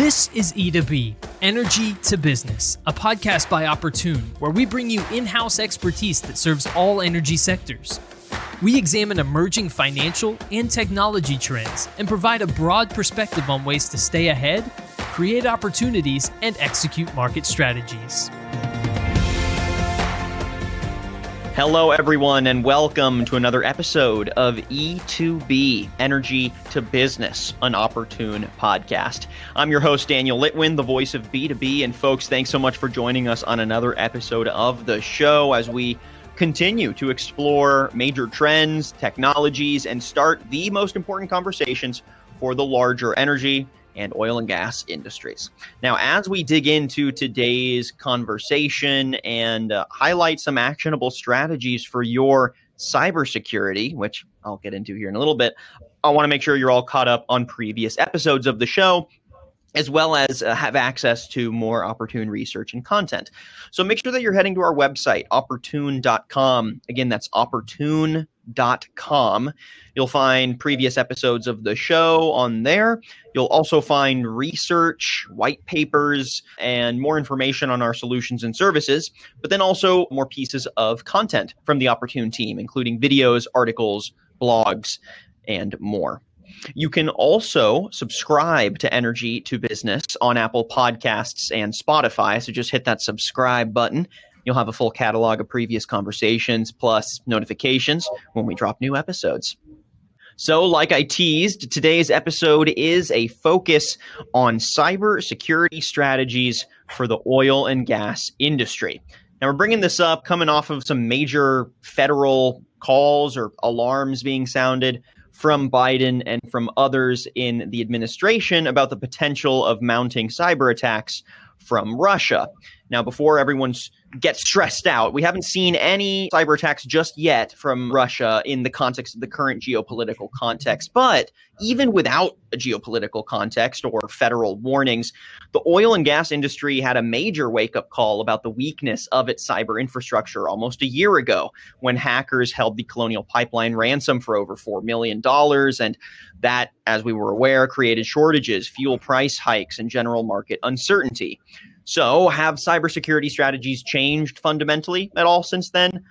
This is E2B, Energy to Business, a podcast by Opportune, where we bring you in house expertise that serves all energy sectors. We examine emerging financial and technology trends and provide a broad perspective on ways to stay ahead, create opportunities, and execute market strategies. Hello, everyone, and welcome to another episode of E2B Energy to Business, an opportune podcast. I'm your host, Daniel Litwin, the voice of B2B. And, folks, thanks so much for joining us on another episode of the show as we continue to explore major trends, technologies, and start the most important conversations for the larger energy and oil and gas industries. Now, as we dig into today's conversation and uh, highlight some actionable strategies for your cybersecurity, which I'll get into here in a little bit, I want to make sure you're all caught up on previous episodes of the show as well as uh, have access to more opportune research and content. So make sure that you're heading to our website, opportune.com. Again, that's opportune.com. You'll find previous episodes of the show on there. You'll also find research, white papers, and more information on our solutions and services, but then also more pieces of content from the Opportune team, including videos, articles, blogs, and more. You can also subscribe to Energy to Business on Apple Podcasts and Spotify. So just hit that subscribe button. You'll have a full catalog of previous conversations plus notifications when we drop new episodes. So, like I teased, today's episode is a focus on cyber security strategies for the oil and gas industry. Now, we're bringing this up coming off of some major federal calls or alarms being sounded from Biden and from others in the administration about the potential of mounting cyber attacks from Russia. Now, before everyone gets stressed out. We haven't seen any cyber attacks just yet from Russia in the context of the current geopolitical context. But even without a geopolitical context or federal warnings, the oil and gas industry had a major wake up call about the weakness of its cyber infrastructure almost a year ago when hackers held the Colonial Pipeline ransom for over $4 million. And that, as we were aware, created shortages, fuel price hikes, and general market uncertainty. So, have cybersecurity strategies changed fundamentally at all since then?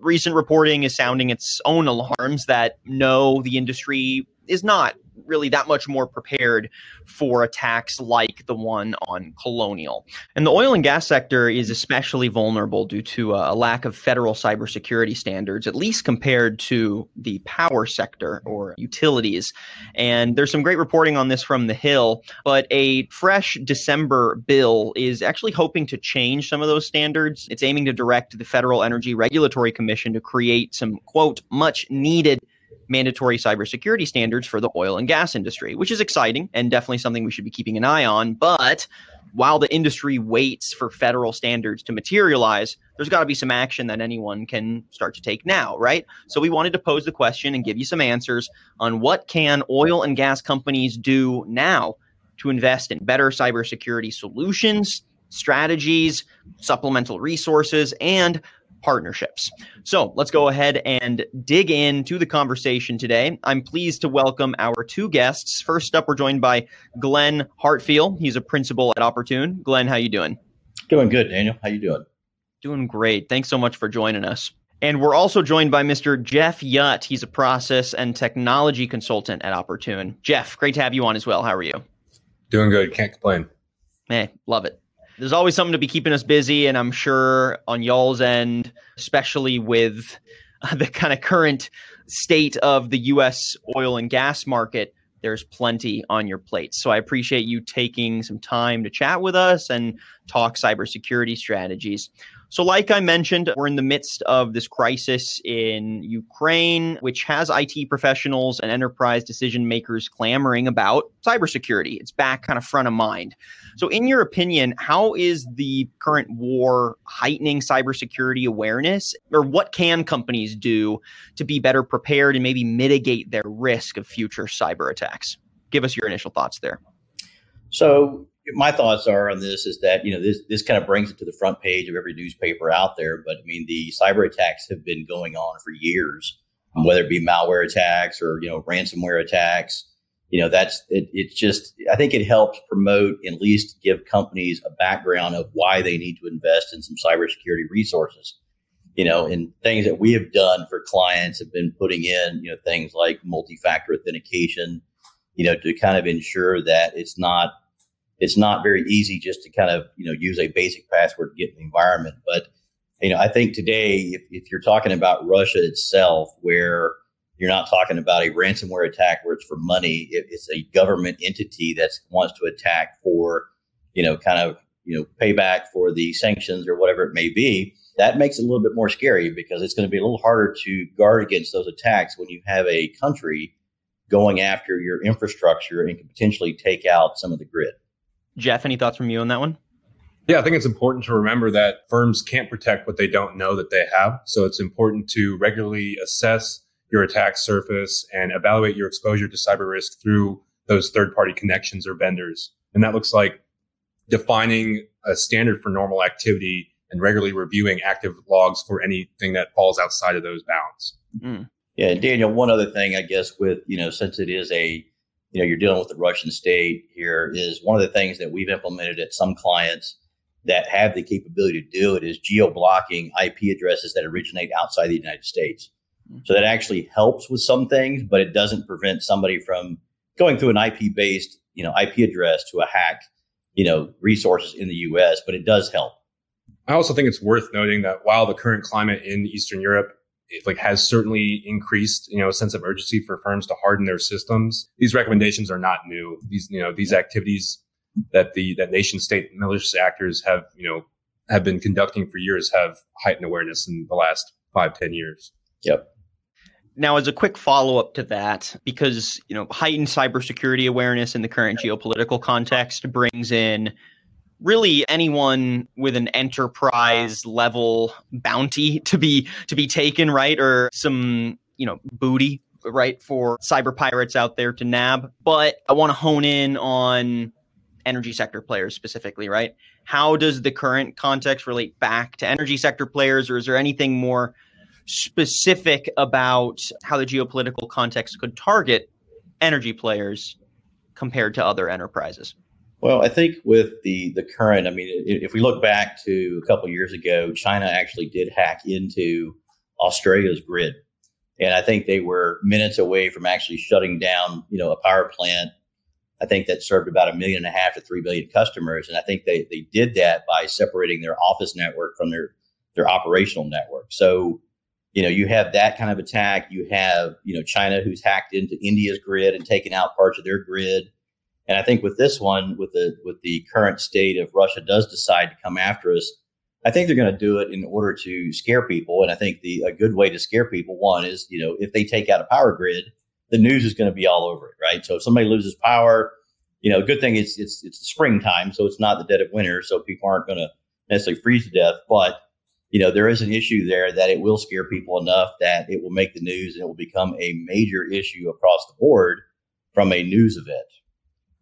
Recent reporting is sounding its own alarms that no, the industry is not really that much more prepared for attacks like the one on Colonial. And the oil and gas sector is especially vulnerable due to a lack of federal cybersecurity standards, at least compared to the power sector or utilities. And there's some great reporting on this from The Hill, but a fresh December bill is actually hoping to change some of those standards. It's aiming to direct the Federal Energy Regulatory Commission to create some, quote, much needed mandatory cybersecurity standards for the oil and gas industry, which is exciting and definitely something we should be keeping an eye on. But while the industry waits for federal standards to materialize, there's got to be some action that anyone can start to take now, right? So we wanted to pose the question and give you some answers on what can oil and gas companies do now to invest in better cybersecurity solutions, strategies, supplemental resources, and partnerships. So let's go ahead and dig into the conversation today. I'm pleased to welcome our two guests. First up, we're joined by Glenn Hartfield. He's a principal at Opportune. Glenn, how you doing? Doing good, Daniel. How you doing? Doing great. Thanks so much for joining us. And we're also joined by Mr. Jeff Yutt. He's a process and technology consultant at Opportune. Jeff, great to have you on as well. How are you? Doing good. Can't complain. Hey, love it there's always something to be keeping us busy. And I'm sure on y'all's end, especially with the kind of current state of the US oil and gas market, there's plenty on your plate. So I appreciate you taking some time to chat with us and talk cybersecurity strategies. So, like I mentioned, we're in the midst of this crisis in Ukraine, which has IT professionals and enterprise decision makers clamoring about cybersecurity. It's back kind of front of mind. So, in your opinion, how is the current war heightening cybersecurity awareness, or what can companies do to be better prepared and maybe mitigate their risk of future cyber attacks? Give us your initial thoughts there. So, my thoughts are on this is that you know this this kind of brings it to the front page of every newspaper out there. But I mean, the cyber attacks have been going on for years, um, whether it be malware attacks or you know ransomware attacks. you know, that's it, it's just I think it helps promote and at least give companies a background of why they need to invest in some cybersecurity resources. You know, and things that we have done for clients have been putting in, you know, things like multi-factor authentication, you know, to kind of ensure that it's not it's not very easy just to kind of you know use a basic password to get in the environment. But you know, I think today, if, if you're talking about Russia itself, where you're not talking about a ransomware attack where it's for money, it, it's a government entity that wants to attack for you know kind of you know payback for the sanctions or whatever it may be. That makes it a little bit more scary because it's going to be a little harder to guard against those attacks when you have a country going after your infrastructure and can potentially take out some of the grid. Jeff, any thoughts from you on that one? Yeah, I think it's important to remember that firms can't protect what they don't know that they have. So it's important to regularly assess your attack surface and evaluate your exposure to cyber risk through those third party connections or vendors. And that looks like defining a standard for normal activity and regularly reviewing active logs for anything that falls outside of those bounds. Mm. Yeah, Daniel, one other thing, I guess, with, you know, since it is a you know you're dealing with the Russian state here is one of the things that we've implemented at some clients that have the capability to do it is geo blocking IP addresses that originate outside the United States. Mm-hmm. So that actually helps with some things, but it doesn't prevent somebody from going through an IP based, you know, IP address to a hack, you know, resources in the US, but it does help. I also think it's worth noting that while the current climate in Eastern Europe it like has certainly increased, you know, a sense of urgency for firms to harden their systems. These recommendations are not new. These, you know, these activities that the that nation state malicious actors have, you know, have been conducting for years have heightened awareness in the last five, ten years. Yep. Now, as a quick follow up to that, because you know heightened cybersecurity awareness in the current geopolitical context brings in really anyone with an enterprise level bounty to be to be taken right? Or some you know booty right for cyber pirates out there to nab. But i want to hone in on energy sector players specifically right? How does the current context relate back to energy sector players or is there anything more specific about how the geopolitical context could target energy players compared to other enterprises well, I think with the the current, I mean, if we look back to a couple years ago, China actually did hack into Australia's grid, and I think they were minutes away from actually shutting down, you know, a power plant. I think that served about a million and a half to three million customers, and I think they they did that by separating their office network from their their operational network. So, you know, you have that kind of attack. You have, you know, China who's hacked into India's grid and taken out parts of their grid and I think with this one, with the with the current state of Russia does decide to come after us, I think they're going to do it in order to scare people. And I think the a good way to scare people one is you know if they take out a power grid, the news is going to be all over it, right? So if somebody loses power, you know, good thing is it's it's springtime, so it's not the dead of winter, so people aren't going to necessarily freeze to death. But you know, there is an issue there that it will scare people enough that it will make the news and it will become a major issue across the board from a news event.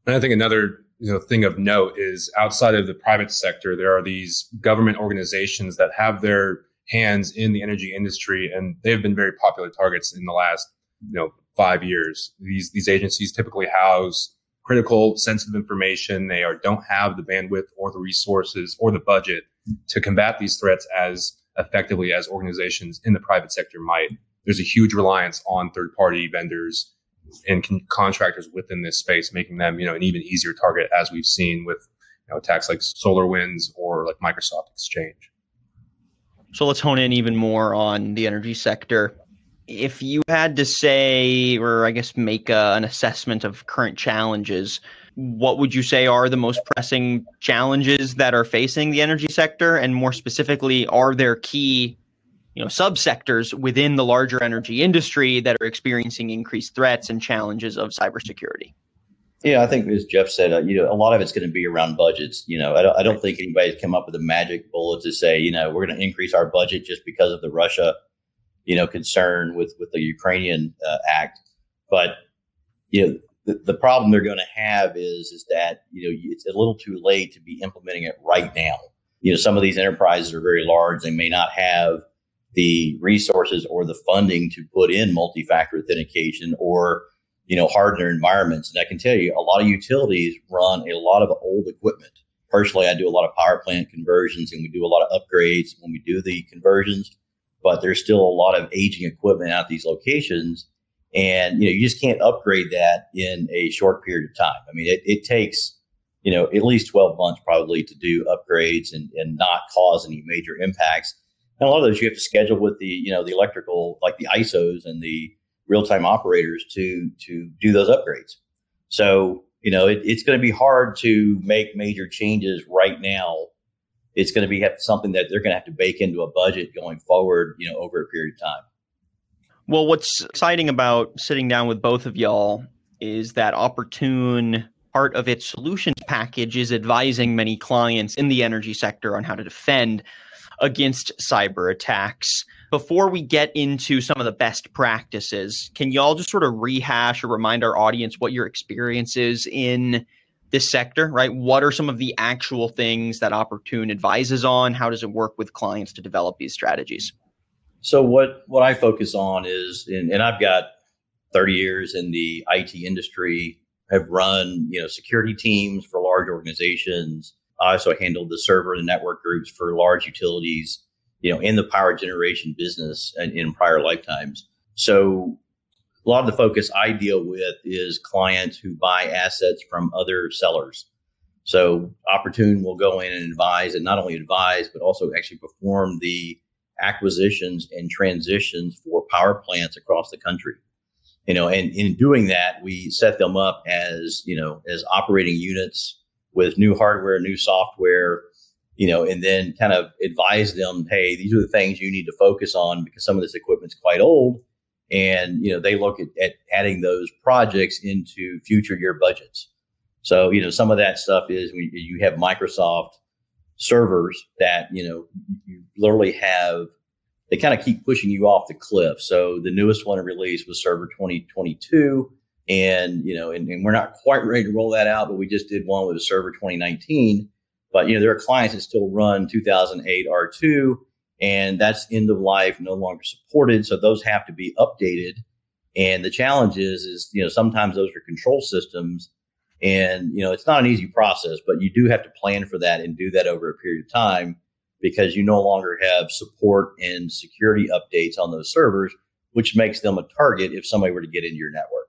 And I think another you know thing of note is outside of the private sector, there are these government organizations that have their hands in the energy industry, and they've been very popular targets in the last you know five years. These these agencies typically house critical, sensitive information. They are don't have the bandwidth or the resources or the budget to combat these threats as effectively as organizations in the private sector might. There's a huge reliance on third party vendors and con- contractors within this space, making them, you know, an even easier target as we've seen with you know, attacks like SolarWinds or like Microsoft Exchange. So let's hone in even more on the energy sector. If you had to say, or I guess make a, an assessment of current challenges, what would you say are the most pressing challenges that are facing the energy sector? And more specifically, are there key you know subsectors within the larger energy industry that are experiencing increased threats and challenges of cybersecurity. Yeah, I think as Jeff said, uh, you know, a lot of it's going to be around budgets. You know, I don't, I don't think anybody's come up with a magic bullet to say, you know, we're going to increase our budget just because of the Russia, you know, concern with with the Ukrainian uh, act. But you know, the, the problem they're going to have is is that you know it's a little too late to be implementing it right now. You know, some of these enterprises are very large; they may not have the resources or the funding to put in multi-factor authentication or you know, harden environments. And I can tell you, a lot of utilities run a lot of old equipment. Personally, I do a lot of power plant conversions and we do a lot of upgrades when we do the conversions, but there's still a lot of aging equipment at these locations. And, you know, you just can't upgrade that in a short period of time. I mean, it, it takes, you know, at least 12 months probably to do upgrades and, and not cause any major impacts. And a lot of those you have to schedule with the, you know, the electrical, like the ISOs and the real-time operators to to do those upgrades. So, you know, it, it's going to be hard to make major changes right now. It's going to be something that they're going to have to bake into a budget going forward, you know, over a period of time. Well, what's exciting about sitting down with both of y'all is that Opportune part of its solutions package is advising many clients in the energy sector on how to defend against cyber attacks. Before we get into some of the best practices, can y'all just sort of rehash or remind our audience what your experience is in this sector, right? What are some of the actual things that Opportune advises on? How does it work with clients to develop these strategies? So what what I focus on is, and, and I've got 30 years in the IT industry have run, you know, security teams for large organizations. I also handled the server and network groups for large utilities, you know, in the power generation business and in prior lifetimes. So a lot of the focus I deal with is clients who buy assets from other sellers. So Opportune will go in and advise and not only advise, but also actually perform the acquisitions and transitions for power plants across the country you know, and in doing that, we set them up as, you know, as operating units with new hardware, new software, you know, and then kind of advise them, hey, these are the things you need to focus on because some of this equipment's quite old. And, you know, they look at, at adding those projects into future year budgets. So, you know, some of that stuff is you have Microsoft servers that, you know, you literally have they kind of keep pushing you off the cliff. So the newest one released was Server 2022. And, you know, and, and, we're not quite ready to roll that out, but we just did one with a Server 2019. But, you know, there are clients that still run 2008 R2, and that's end of life, no longer supported. So those have to be updated. And the challenge is, is, you know, sometimes those are control systems and, you know, it's not an easy process, but you do have to plan for that and do that over a period of time because you no longer have support and security updates on those servers, which makes them a target if somebody were to get into your network.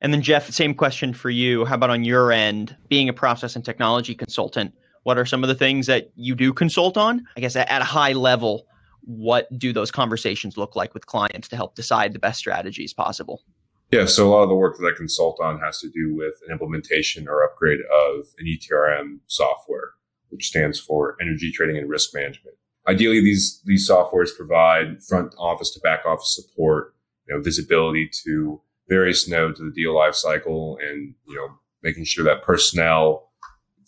And then, Jeff, same question for you. How about on your end, being a process and technology consultant? What are some of the things that you do consult on? I guess at a high level, what do those conversations look like with clients to help decide the best strategies possible? Yeah, so a lot of the work that I consult on has to do with an implementation or upgrade of an ETRM software which stands for Energy Trading and Risk Management. Ideally, these these softwares provide front office to back office support, you know, visibility to various nodes of the deal life cycle, and you know, making sure that personnel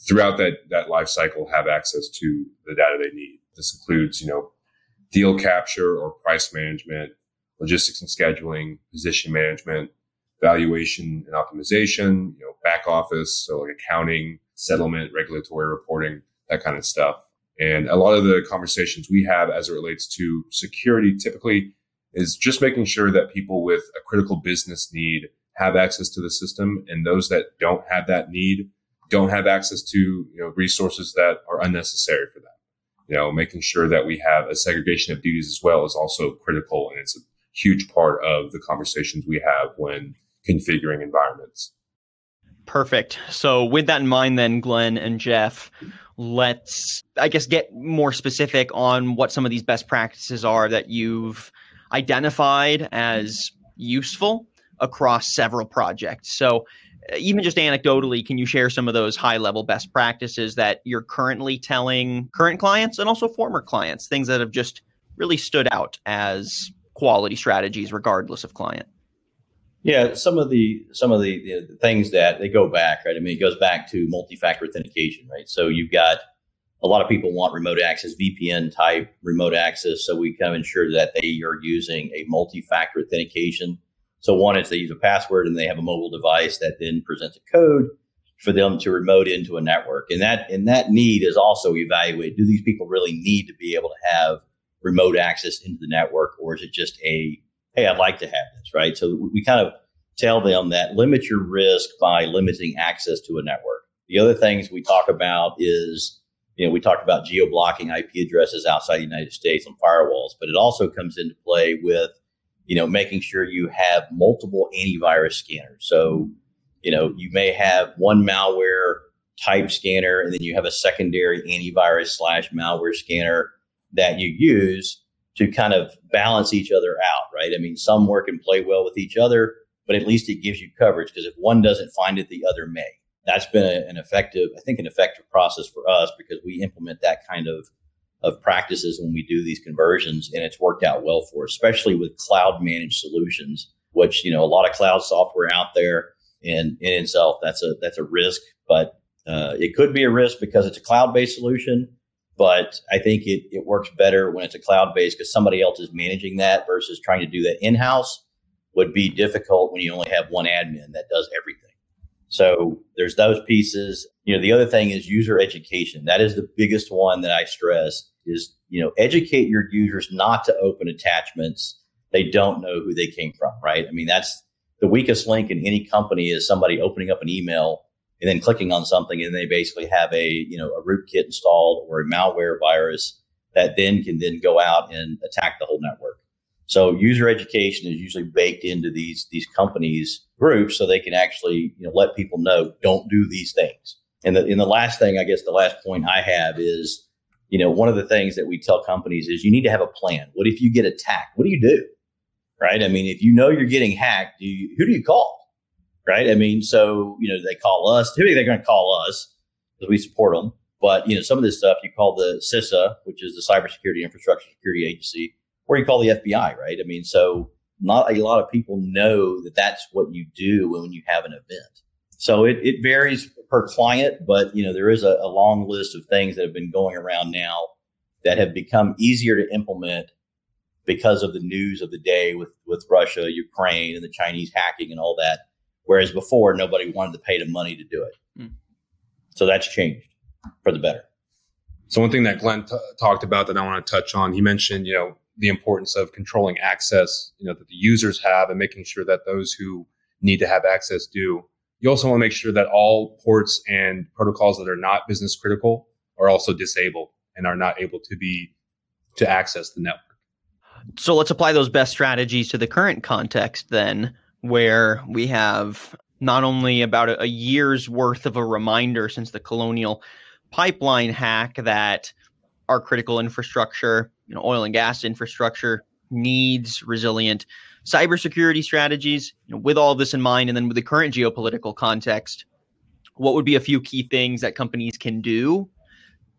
throughout that that life cycle have access to the data they need. This includes, you know, deal capture or price management, logistics and scheduling, position management, valuation and optimization, you know, back office, so like accounting, settlement, regulatory reporting, that kind of stuff. And a lot of the conversations we have as it relates to security typically is just making sure that people with a critical business need have access to the system and those that don't have that need don't have access to you know resources that are unnecessary for them. You know, making sure that we have a segregation of duties as well is also critical and it's a huge part of the conversations we have when configuring environments. Perfect. So with that in mind then Glenn and Jeff, let's i guess get more specific on what some of these best practices are that you've identified as useful across several projects so uh, even just anecdotally can you share some of those high level best practices that you're currently telling current clients and also former clients things that have just really stood out as quality strategies regardless of client yeah, some of the some of the, the, things that they go back, right? I mean, it goes back to multi-factor authentication, right? So you've got a lot of people want remote access, VPN type remote access. So we kind of ensure that they are using a multi-factor authentication. So one is they use a password and they have a mobile device that then presents a code for them to remote into a network. And that and that need is also evaluated. Do these people really need to be able to have remote access into the network, or is it just a hey, I'd like to have this, right? So we kind of tell them that limit your risk by limiting access to a network. The other things we talk about is, you know, we talked about geo blocking IP addresses outside the United States on firewalls, but it also comes into play with, you know, making sure you have multiple antivirus scanners. So, you know, you may have one malware type scanner and then you have a secondary antivirus slash malware scanner that you use to kind of balance each other out, right? I mean, some work and play well with each other, but at least it gives you coverage because if one doesn't find it, the other may. That's been a, an effective, I think, an effective process for us because we implement that kind of of practices when we do these conversions, and it's worked out well for us, especially with cloud managed solutions, which you know a lot of cloud software out there, and in itself that's a that's a risk, but uh, it could be a risk because it's a cloud based solution but I think it, it works better when it's a cloud based because somebody else is managing that versus trying to do that in house would be difficult when you only have one admin that does everything. So there's those pieces. You know, the other thing is user education. That is the biggest one that I stress is, you know, educate your users not to open attachments they don't know who they came from, right? I mean, that's the weakest link in any company is somebody opening up an email and then clicking on something and they basically have a you know a rootkit installed or a malware virus that then can then go out and attack the whole network so user education is usually baked into these these companies groups so they can actually you know let people know don't do these things. And the, and the last thing i guess the last point i have is you know one of the things that we tell companies is you need to have a plan. What if you get attacked? What do you do? Right? I mean if you know you're getting hacked do you, who do you call? Right? I mean, so you know they call us. Typically, they're going to call us? Because we support them. But you know, some of this stuff you call the CISA, which is the Cybersecurity Infrastructure Security Agency, or you call the FBI, right? I mean, so not a lot of people know that that's what you do when you have an event. So it, it varies per client, but you know there is a, a long list of things that have been going around now that have become easier to implement because of the news of the day with with Russia, Ukraine, and the Chinese hacking and all that. Whereas before, nobody wanted to pay the money to do it. Mm. So that's changed for the better. So one thing that Glenn t- talked about that I want to touch on, he mentioned, you know, the importance of controlling access, you know, that the users have and making sure that those who need to have access do. You also want to make sure that all ports and protocols that are not business critical are also disabled and are not able to be to access the network. So let's apply those best strategies to the current context then where we have not only about a, a year's worth of a reminder since the colonial pipeline hack that our critical infrastructure, you know, oil and gas infrastructure needs resilient cybersecurity strategies. You know, with all this in mind, and then with the current geopolitical context, what would be a few key things that companies can do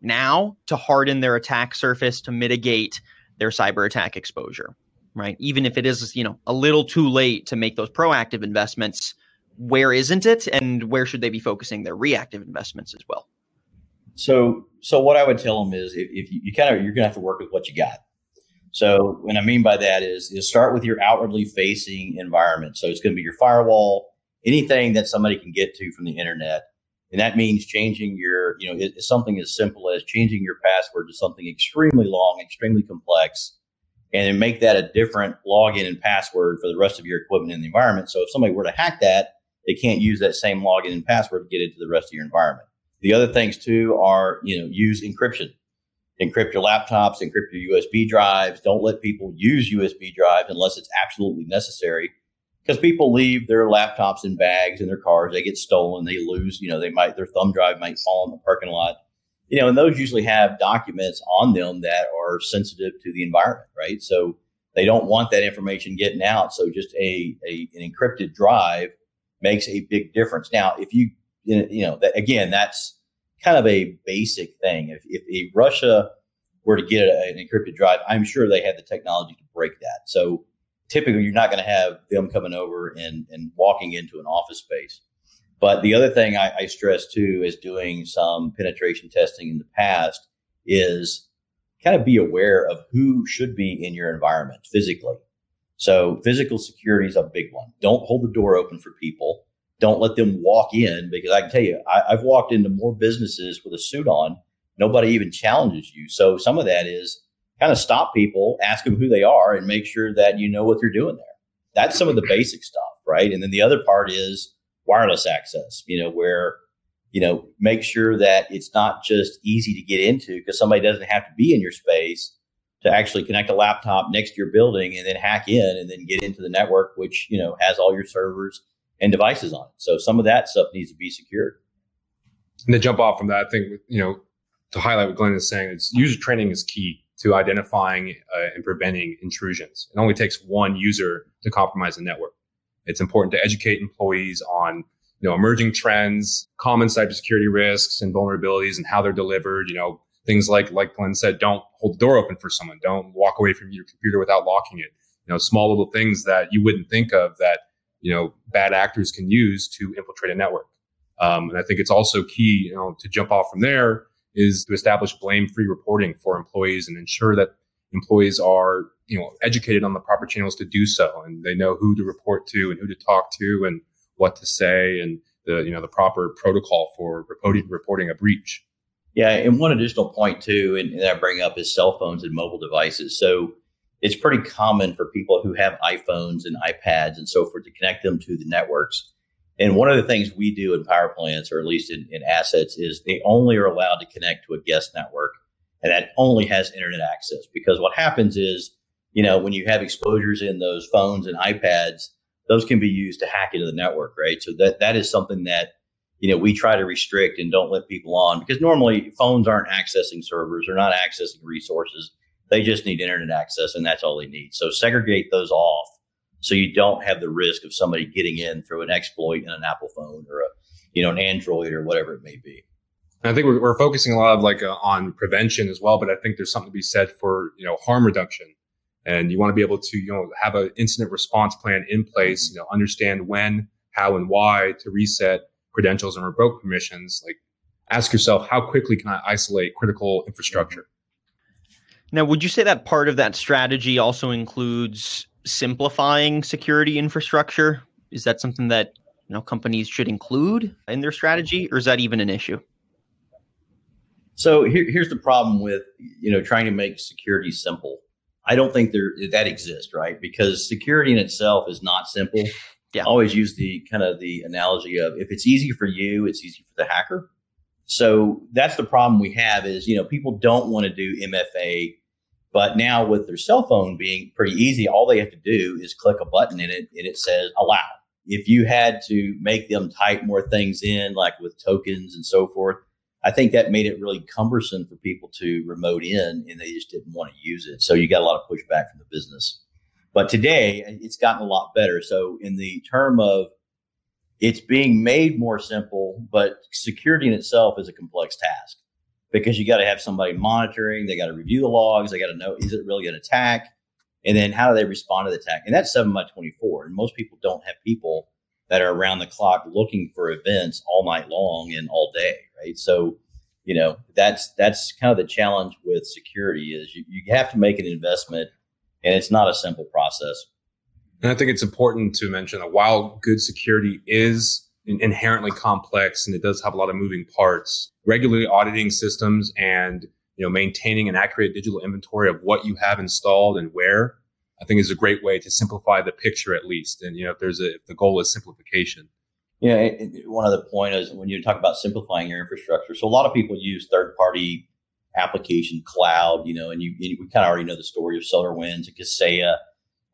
now to harden their attack surface to mitigate their cyber attack exposure? right? Even if it is, you know, a little too late to make those proactive investments, where isn't it, and where should they be focusing their reactive investments as well? So, so what I would tell them is, if, if you, you kind of you're going to have to work with what you got. So, what I mean by that is, is start with your outwardly facing environment. So, it's going to be your firewall, anything that somebody can get to from the internet, and that means changing your, you know, it's something as simple as changing your password to something extremely long, extremely complex, and then make that a different login and password for the rest of your equipment in the environment. So if somebody were to hack that, they can't use that same login and password to get into the rest of your environment. The other things too are, you know, use encryption. Encrypt your laptops, encrypt your USB drives. Don't let people use USB drives unless it's absolutely necessary. Because people leave their laptops in bags in their cars, they get stolen, they lose, you know, they might their thumb drive might fall in the parking lot you know, and those usually have documents on them that are sensitive to the environment, right? So they don't want that information getting out. So just a, a an encrypted drive makes a big difference. Now, if you you know that again, that's kind of a basic thing. If if a Russia were to get an encrypted drive, I'm sure they have the technology to break that. So typically, you're not going to have them coming over and and walking into an office space. But the other thing I, I stress too is doing some penetration testing in the past is kind of be aware of who should be in your environment physically. So physical security is a big one. Don't hold the door open for people. Don't let them walk in because I can tell you, I, have walked into more businesses with a suit on. Nobody even challenges you. So some of that is kind of stop people, ask them who they are, and make sure that you know what they're doing there. That's some of the basic stuff. right? And then the other part is wireless access, you know, where, you know, make sure that it's not just easy to get into because somebody doesn't have to be in your space to actually connect a laptop next to your building and then hack in and then get into the network, which, you know, has all your servers and devices on it. So some of that stuff needs to be secured. And to jump off from that, I think, you know, to highlight what Glenn is saying, is user training is key to identifying uh, and preventing intrusions. It only takes one user to compromise a network. It's important to educate employees on you know emerging trends, common cybersecurity risks and vulnerabilities, and how they're delivered. You know things like like Glenn said, don't hold the door open for someone. Don't walk away from your computer without locking it. You know small little things that you wouldn't think of that you know bad actors can use to infiltrate a network. Um, and I think it's also key, you know, to jump off from there is to establish blame-free reporting for employees and ensure that employees are, you know, educated on the proper channels to do so, and they know who to report to and who to talk to and what to say and the you know the proper protocol for reporting reporting a breach. Yeah, and one additional point too, and that I bring up is cell phones and mobile devices. So it's pretty common for people who have iPhones and iPads and so forth to connect them to the networks. And one of the things we do in power plants, or at least in, in assets, is they only are allowed to connect to a guest network, and that only has internet access. Because what happens is, you know, when you have exposures in those phones and iPads, those can be used to hack into the network, right? So that that is something that you know we try to restrict and don't let people on because normally phones aren't accessing servers, they're not accessing resources. They just need internet access, and that's all they need. So segregate those off so you don't have the risk of somebody getting in through an exploit in an Apple phone or a you know an Android or whatever it may be. I think we're, we're focusing a lot of like uh, on prevention as well, but I think there's something to be said for you know harm reduction, and you want to be able to you know have an incident response plan in place. You know, understand when, how, and why to reset credentials and revoke permissions. Like, ask yourself how quickly can I isolate critical infrastructure. Now, would you say that part of that strategy also includes simplifying security infrastructure? Is that something that you know companies should include in their strategy, or is that even an issue? So here, here's the problem with you know trying to make security simple. I don't think there that exists, right? Because security in itself is not simple. Yeah. I always use the kind of the analogy of if it's easy for you, it's easy for the hacker. So that's the problem we have is you know people don't want to do MFA but now with their cell phone being pretty easy, all they have to do is click a button in it and it says allow. If you had to make them type more things in, like with tokens and so forth, I think that made it really cumbersome for people to remote in and they just didn't want to use it. So you got a lot of pushback from the business. But today it's gotten a lot better. So in the term of it's being made more simple, but security in itself is a complex task because you got to have somebody monitoring. They got to review the logs. They got to know is it really an attack, and then how do they respond to the attack? And that's seven by twenty four. And most people don't have people that are around the clock looking for events all night long and all day, right? So, you know, that's that's kind of the challenge with security is you, you have to make an investment, and it's not a simple process. And I think it's important to mention that while good security is inherently complex and it does have a lot of moving parts. Regularly auditing systems and you know maintaining an accurate digital inventory of what you have installed and where, I think is a great way to simplify the picture at least. And you know if there's a if the goal is simplification. Yeah, you know, one other point is when you talk about simplifying your infrastructure. So a lot of people use third party application cloud, you know, and you, we kind of already know the story of SolarWinds and Kaseya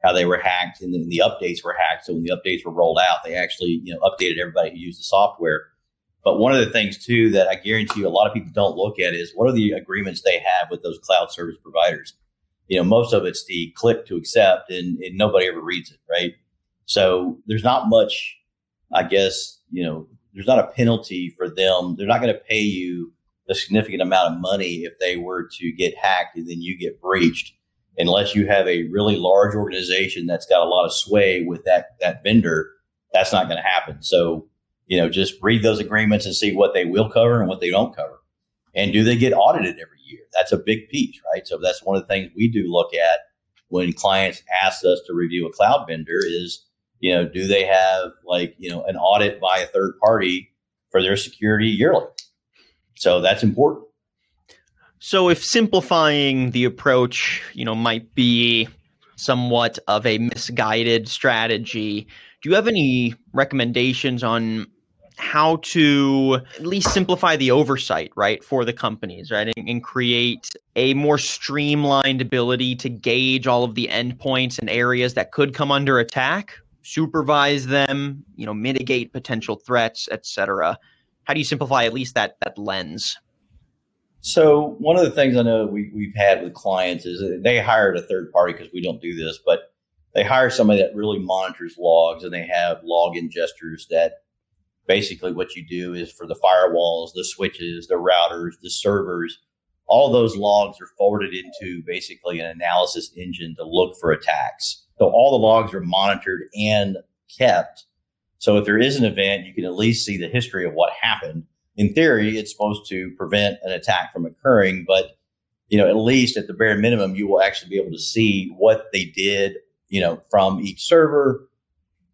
how they were hacked and the, the, updates were hacked. So when the updates were rolled out, they actually you know updated everybody who used the software. But one of the things too that I guarantee you a lot of people don't look at is what are the agreements they have with those cloud service providers. You know, most of it's the click to accept, and, and nobody ever reads it, right? So there's not much, I guess, you know, there's not a penalty for them. They're not going to pay you a significant amount of money if they were to get hacked and then you get breached unless you have a really large organization that's got a lot of sway with that that vendor, that's not going to happen. So, you know, just read those agreements and see what they will cover and what they don't cover. And do they get audited every year? That's a big piece, right? So that's one of the things we do look at when clients ask us to review a cloud vendor is, you know, do they have like, you know, an audit by a third party for their security yearly? So that's important. So if simplifying the approach, you know, might be somewhat of a misguided strategy, Do you have any recommendations on how to at least simplify the oversight, right, for the companies, right, and, and, create a more streamlined ability to gauge all of the endpoints and areas that could come under attack, supervise them, you know, mitigate potential threats, etc. How do you simplify at least that that lens? So one of the things I know we, we've had with clients is they hired a third party because we don't do this, but they hire somebody that really monitors logs and they have log ingesters that basically what you do is for the firewalls, the switches, the routers, the servers, all those logs are forwarded into basically an analysis engine to look for attacks. So all the logs are monitored and kept. So if there is an event, you can at least see the history of what happened. In theory, it's supposed to prevent an attack from occurring, but you know, at least at the bare minimum, you will actually be able to see what they did, you know, from each server,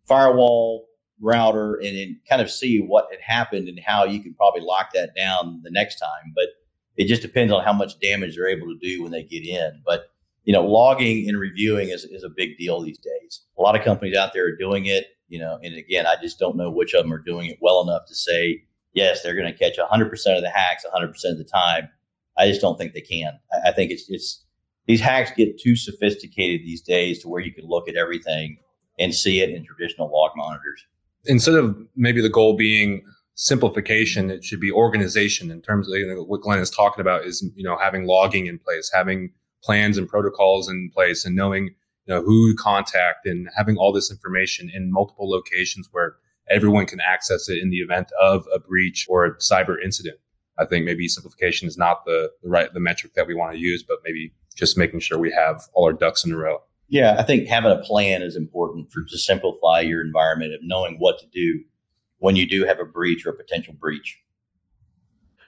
firewall, router and, and kind of see what had happened and how you can probably lock that down the next time. But it just depends on how much damage they're able to do when they get in. But you know, logging and reviewing is, is a big deal these days. A lot of companies out there are doing it, you know, and again, I just don't know which of them are doing it well enough to say, yes, they're going to catch 100% of the hacks 100% of the time. I just don't think they can. I, I think it's, it's, these hacks get too sophisticated these days to where you can look at everything and see it in traditional log monitors instead of maybe the goal being simplification, it should be organization in terms of you know, what Glenn is talking about is, you know, having logging in place, having plans and protocols in place and knowing, you know, who to contact and having all this information in multiple locations where everyone can access it in the event of a breach or a cyber incident. I think maybe simplification is not the, the right, the metric that we want to use, but maybe just making sure we have all our ducks in a row. Yeah, I think having a plan is important for to simplify your environment of knowing what to do when you do have a breach or a potential breach.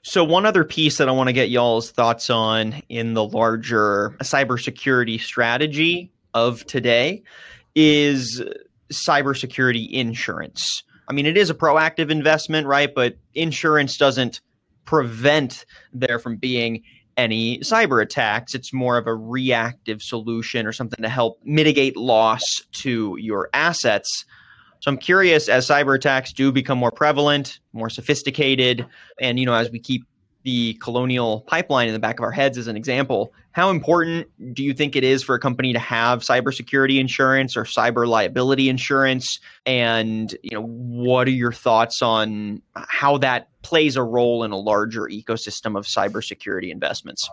So one other piece that I want to get y'all's thoughts on in the larger cybersecurity strategy of today is cybersecurity insurance. I mean, it is a proactive investment, right? But insurance doesn't prevent there from being any cyber attacks. It's more of a reactive solution or something to help mitigate loss to your assets. So I'm curious as cyber attacks do become more prevalent, more sophisticated, and you know, as we keep the colonial pipeline in the back of our heads as an example, how important do you think it is for a company to have cybersecurity insurance or cyber liability insurance? And you know, what are your thoughts on how that plays a role in a larger ecosystem of cybersecurity investments?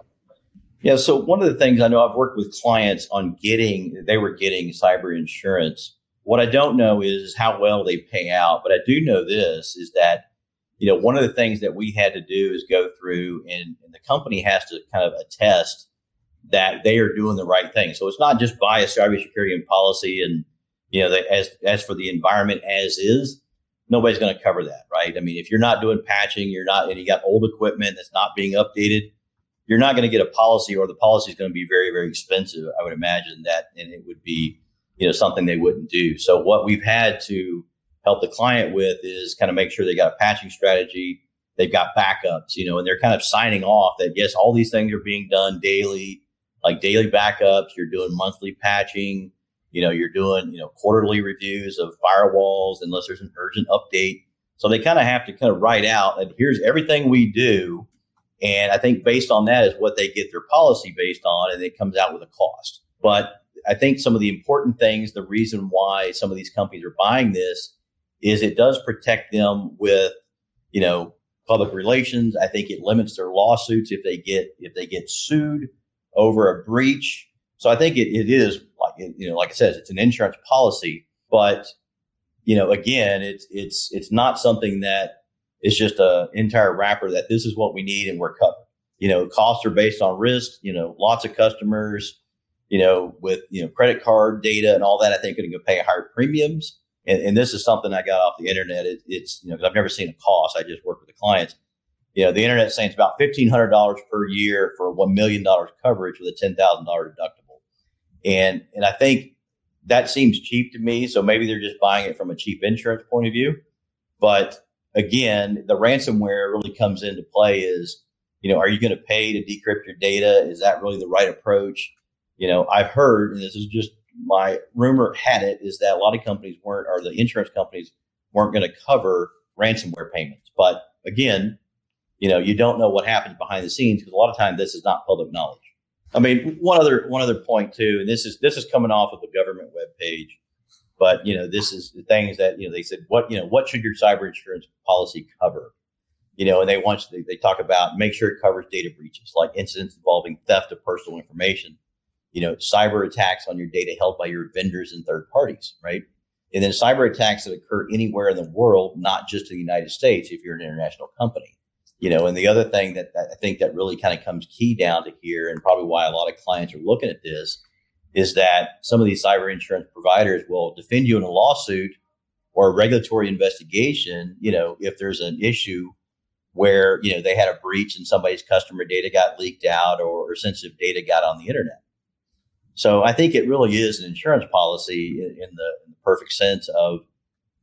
Yeah, so one of the things I know I've worked with clients on getting, they were getting cyber insurance. What I don't know is how well they pay out, but I do know this is that you know, one of the things that we had to do is go through and, and, the company has to kind of attest that they are doing the right thing. So it's not just a cybersecurity and policy and, you know, the, as, as for the environment as is, nobody's going to cover that, right? I mean, if you're not doing patching, you're not, and you got old equipment that's not being updated, you're not going to get a policy or the policy is going to be very, very expensive. I would imagine that, and it would be, you know, something they wouldn't do. So what we've had to, help the client with is kind of make sure they got a patching strategy, they've got backups, you know, and they're kind of signing off that yes, all these things are being done daily, like daily backups. You're doing monthly patching, you know, you're doing you know quarterly reviews of firewalls unless there's an urgent update. So they kind of have to kind of write out that here's everything we do. And I think based on that is what they get their policy based on, and it comes out with a cost. But I think some of the important things, the reason why some of these companies are buying this is it does protect them with, you know, public relations. I think it limits their lawsuits if they get if they get sued over a breach. So I think it, it is like you know, like I said, it's an insurance policy, but you know, again, it's it's it's not something that is just an entire wrapper that this is what we need and we're covered. You know, costs are based on risk. You know, lots of customers, you know, with you know credit card data and all that, I think are going to pay higher premiums and, and, this is something I got off the internet. It, it's you know because I've never seen a cost. I just work with the clients. You know, the internet saying it's about fifteen hundred dollars per year for one million dollars coverage with a ten thousand dollar deductible, and and I think that seems cheap to me. So maybe they're just buying it from a cheap insurance point of view. But again, the ransomware really comes into play. Is you know, are you going to pay to decrypt your data? Is that really the right approach? You know, I've heard, and this is just my rumor had it is that a lot of companies weren't, or the insurance companies weren't going to cover ransomware payments. But again, you know, you don't know what happens behind the scenes because a lot of times this is not public knowledge. I mean, one other one other point too, and this is this is coming off of a government web page, but you know, this is the things that you know they said what you know what should your cyber insurance policy cover, you know, and they want they, they talk about make sure it covers data breaches like incidents involving theft of personal information, you know, cyber attacks on your data held by your vendors and third parties, right? And then cyber attacks that occur anywhere in the world, not just in the United States, if you're an international company. You know, and the other thing that, that I think that really kind of comes key down to here, and probably why a lot of clients are looking at this, is that some of these cyber insurance providers will defend you in a lawsuit or a regulatory investigation, you know, if there's an issue where, you know, they had a breach and somebody's customer data got leaked out or, or sensitive data got on the internet. So I think it really is an insurance policy in, in, the, the perfect sense of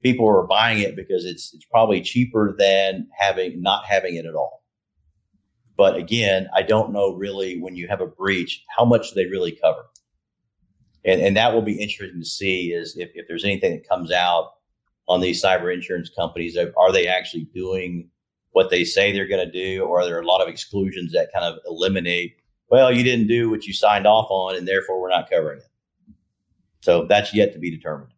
people are buying it because it's it's probably cheaper than having not having it at all. But again, I don't know really when you have a breach how much they really cover, and and that will be interesting to see is if, if there's anything that comes out on these cyber insurance companies are they actually doing what they say they're going to do or are there a lot of exclusions that kind of eliminate well, you didn't do what you signed off on, and therefore we're not covering it. So that's yet to be determined.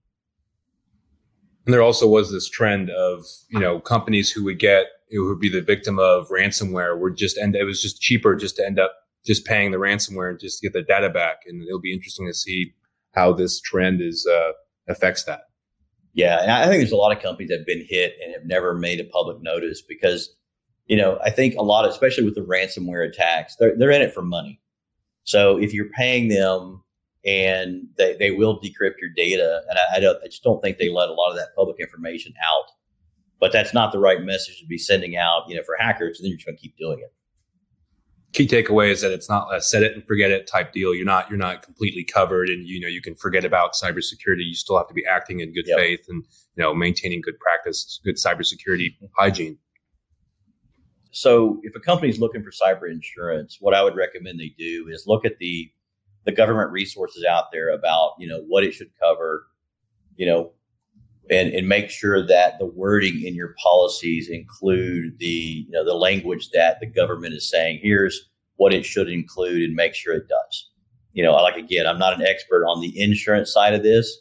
And there also was this trend of you know companies who would get who would be the victim of ransomware were just end it was just cheaper just to end up just paying the ransomware and just to get the data back. And it'll be interesting to see how this trend is uh, affects that. Yeah, and I think there's a lot of companies that have been hit and have never made a public notice because you know, I think a lot, of, especially with the ransomware attacks, they're, they're in it for money. So if you're paying them and they, they will decrypt your data, and I, I, don't, I just don't think they let a lot of that public information out. But that's not the right message to be sending out, you know, for hackers. And then you're just going to keep doing it. Key takeaway is that it's not a set it and forget it type deal. You're not you're not completely covered, and you know you can forget about cybersecurity. You still have to be acting in good yep. faith and you know maintaining good practice, good cybersecurity mm-hmm. hygiene. So if a company is looking for cyber insurance, what I would recommend they do is look at the the government resources out there about you know what it should cover, you know, and and make sure that the wording in your policies include the you know the language that the government is saying. Here's what it should include, and make sure it does. You know, like again, I'm not an expert on the insurance side of this,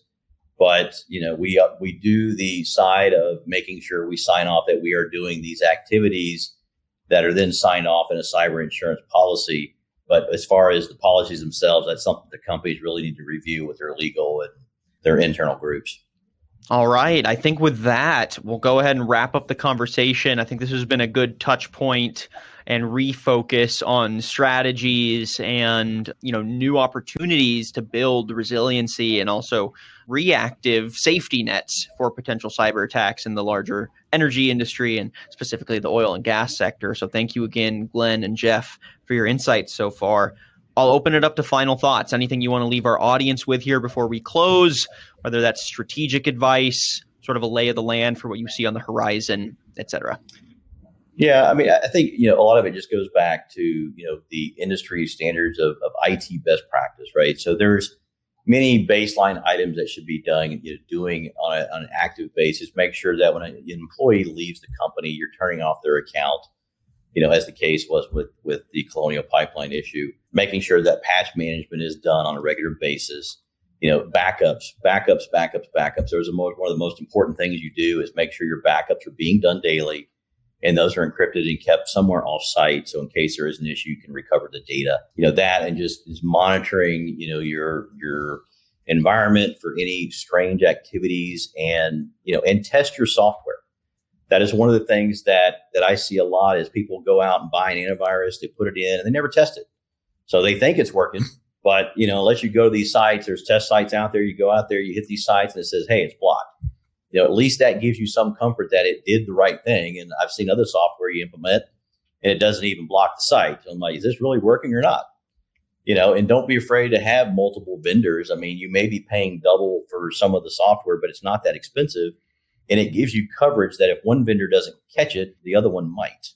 but you know we uh, we do the side of making sure we sign off that we are doing these activities that are then signed off in a cyber insurance policy. But as far as the policies themselves, that's something the companies really need to review with their legal and their internal groups. All right. I think with that, we'll go ahead and wrap up the conversation. I think this has been a good touch point and refocus on strategies and you know new opportunities to build resiliency and also reactive safety nets for potential cyber attacks in the larger energy industry and specifically the oil and gas sector. So thank you again, Glenn and Jeff, for your insights so far. I'll open it up to final thoughts. Anything you want to leave our audience with here before we close, whether that's strategic advice, sort of a lay of the land for what you see on the horizon, et cetera. Yeah, I mean, I think you know a lot of it just goes back to you know the industry standards of, of IT best practice, right? So there's many baseline items that should be done, you know, doing on, a, on an active basis. Make sure that when an employee leaves the company, you're turning off their account. You know, as the case was with with the Colonial Pipeline issue, making sure that patch management is done on a regular basis. You know, backups, backups, backups, backups. There's a most, one of the most important things you do is make sure your backups are being done daily and those are encrypted and kept somewhere off site. So in case there is an issue, you can recover the data. You know that, and just is monitoring. You know your your environment for any strange activities, and you know and test your software. That is one of the things that that I see a lot is people go out and buy an antivirus, they put it in, and they never test it. So they think it's working, but you know unless you go to these sites, there's test sites out there. You go out there, you hit these sites, and it says, "Hey, it's blocked." you know, at least that gives you some comfort that it did the right thing. And I've seen other software you implement and it doesn't even block the site. So I'm like, is this really working or not? You know, and don't be afraid to have multiple vendors. I mean, you may be paying double for some of the software, but it's not that expensive. And it gives you coverage that if one vendor doesn't catch it, the other one might.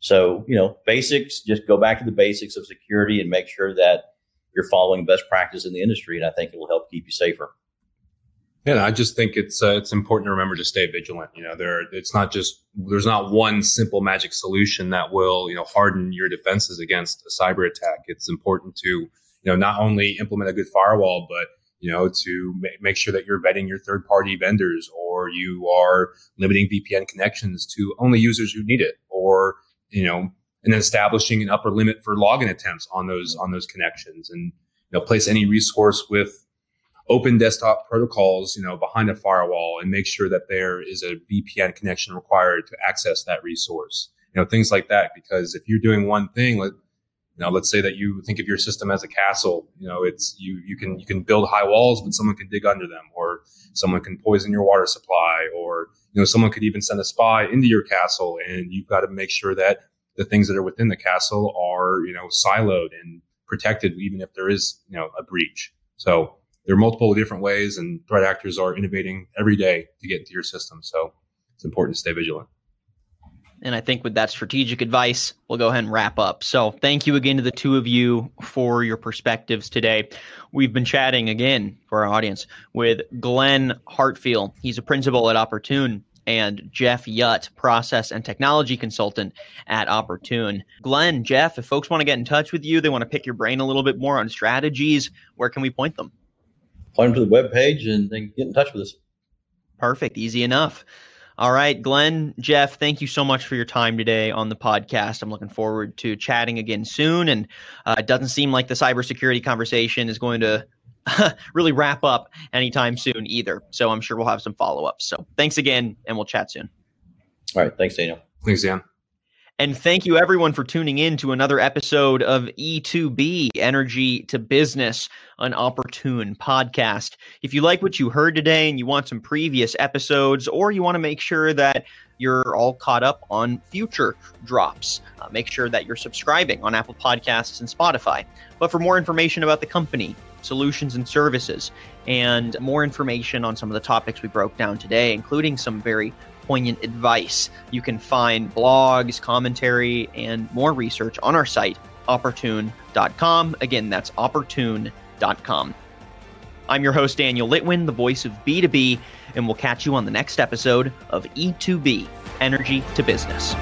So, you know, basics, just go back to the basics of security and make sure that you're following best practice in the industry, and I think it will help keep you safer. Yeah, I just think it's uh, it's important to remember to stay vigilant. You know, there it's not just there's not one simple magic solution that will you know harden your defenses against a cyber attack. It's important to you know not only implement a good firewall, but you know to ma- make sure that you're vetting your third party vendors, or you are limiting VPN connections to only users who need it, or you know, and establishing an upper limit for login attempts on those on those connections, and you know place any resource with open desktop protocols, you know, behind a firewall and make sure that there is a VPN connection required to access that resource. You know, things like that. Because if you're doing one thing, let, know, let's say that you think of your system as a castle. You know, it's you you can you can build high walls, but someone can dig under them, or someone can poison your water supply, or you know, someone could even send a spy into your castle, and you've got to make sure that the things that are within the castle are you know siloed and protected, even if there is you know a breach. So there are multiple different ways, and threat actors are innovating every day to get into your system. So it's important to stay vigilant. And I think with that strategic advice, we'll go ahead and wrap up. So thank you again to the two of you for your perspectives today. We've been chatting again for our audience with Glenn Hartfield. He's a principal at Opportune and Jeff Yutt, process and technology consultant at Opportune. Glenn, Jeff, if folks want to get in touch with you, they want to pick your brain a little bit more on strategies, where can we point them? point them to the web page and then get in touch with us. Perfect. Easy enough. All right, Glenn, Jeff, thank you so much for your time today on the podcast. I'm looking forward to chatting again soon. And uh, it doesn't seem like the cybersecurity conversation is going to really wrap up anytime soon either. So I'm sure we'll have some follow ups. So thanks again, and we'll chat soon. All right. Thanks, Daniel. Thanks, Dan. And thank you everyone for tuning in to another episode of E2B Energy to Business, an opportune podcast. If you like what you heard today and you want some previous episodes, or you want to make sure that you're all caught up on future drops, uh, make sure that you're subscribing on Apple Podcasts and Spotify. But for more information about the company, solutions and services, and more information on some of the topics we broke down today, including some very poignant advice. You can find blogs, commentary, and more research on our site, opportune.com. Again, that's opportune.com. I'm your host, Daniel Litwin, the voice of B2B, and we'll catch you on the next episode of E2B Energy to Business.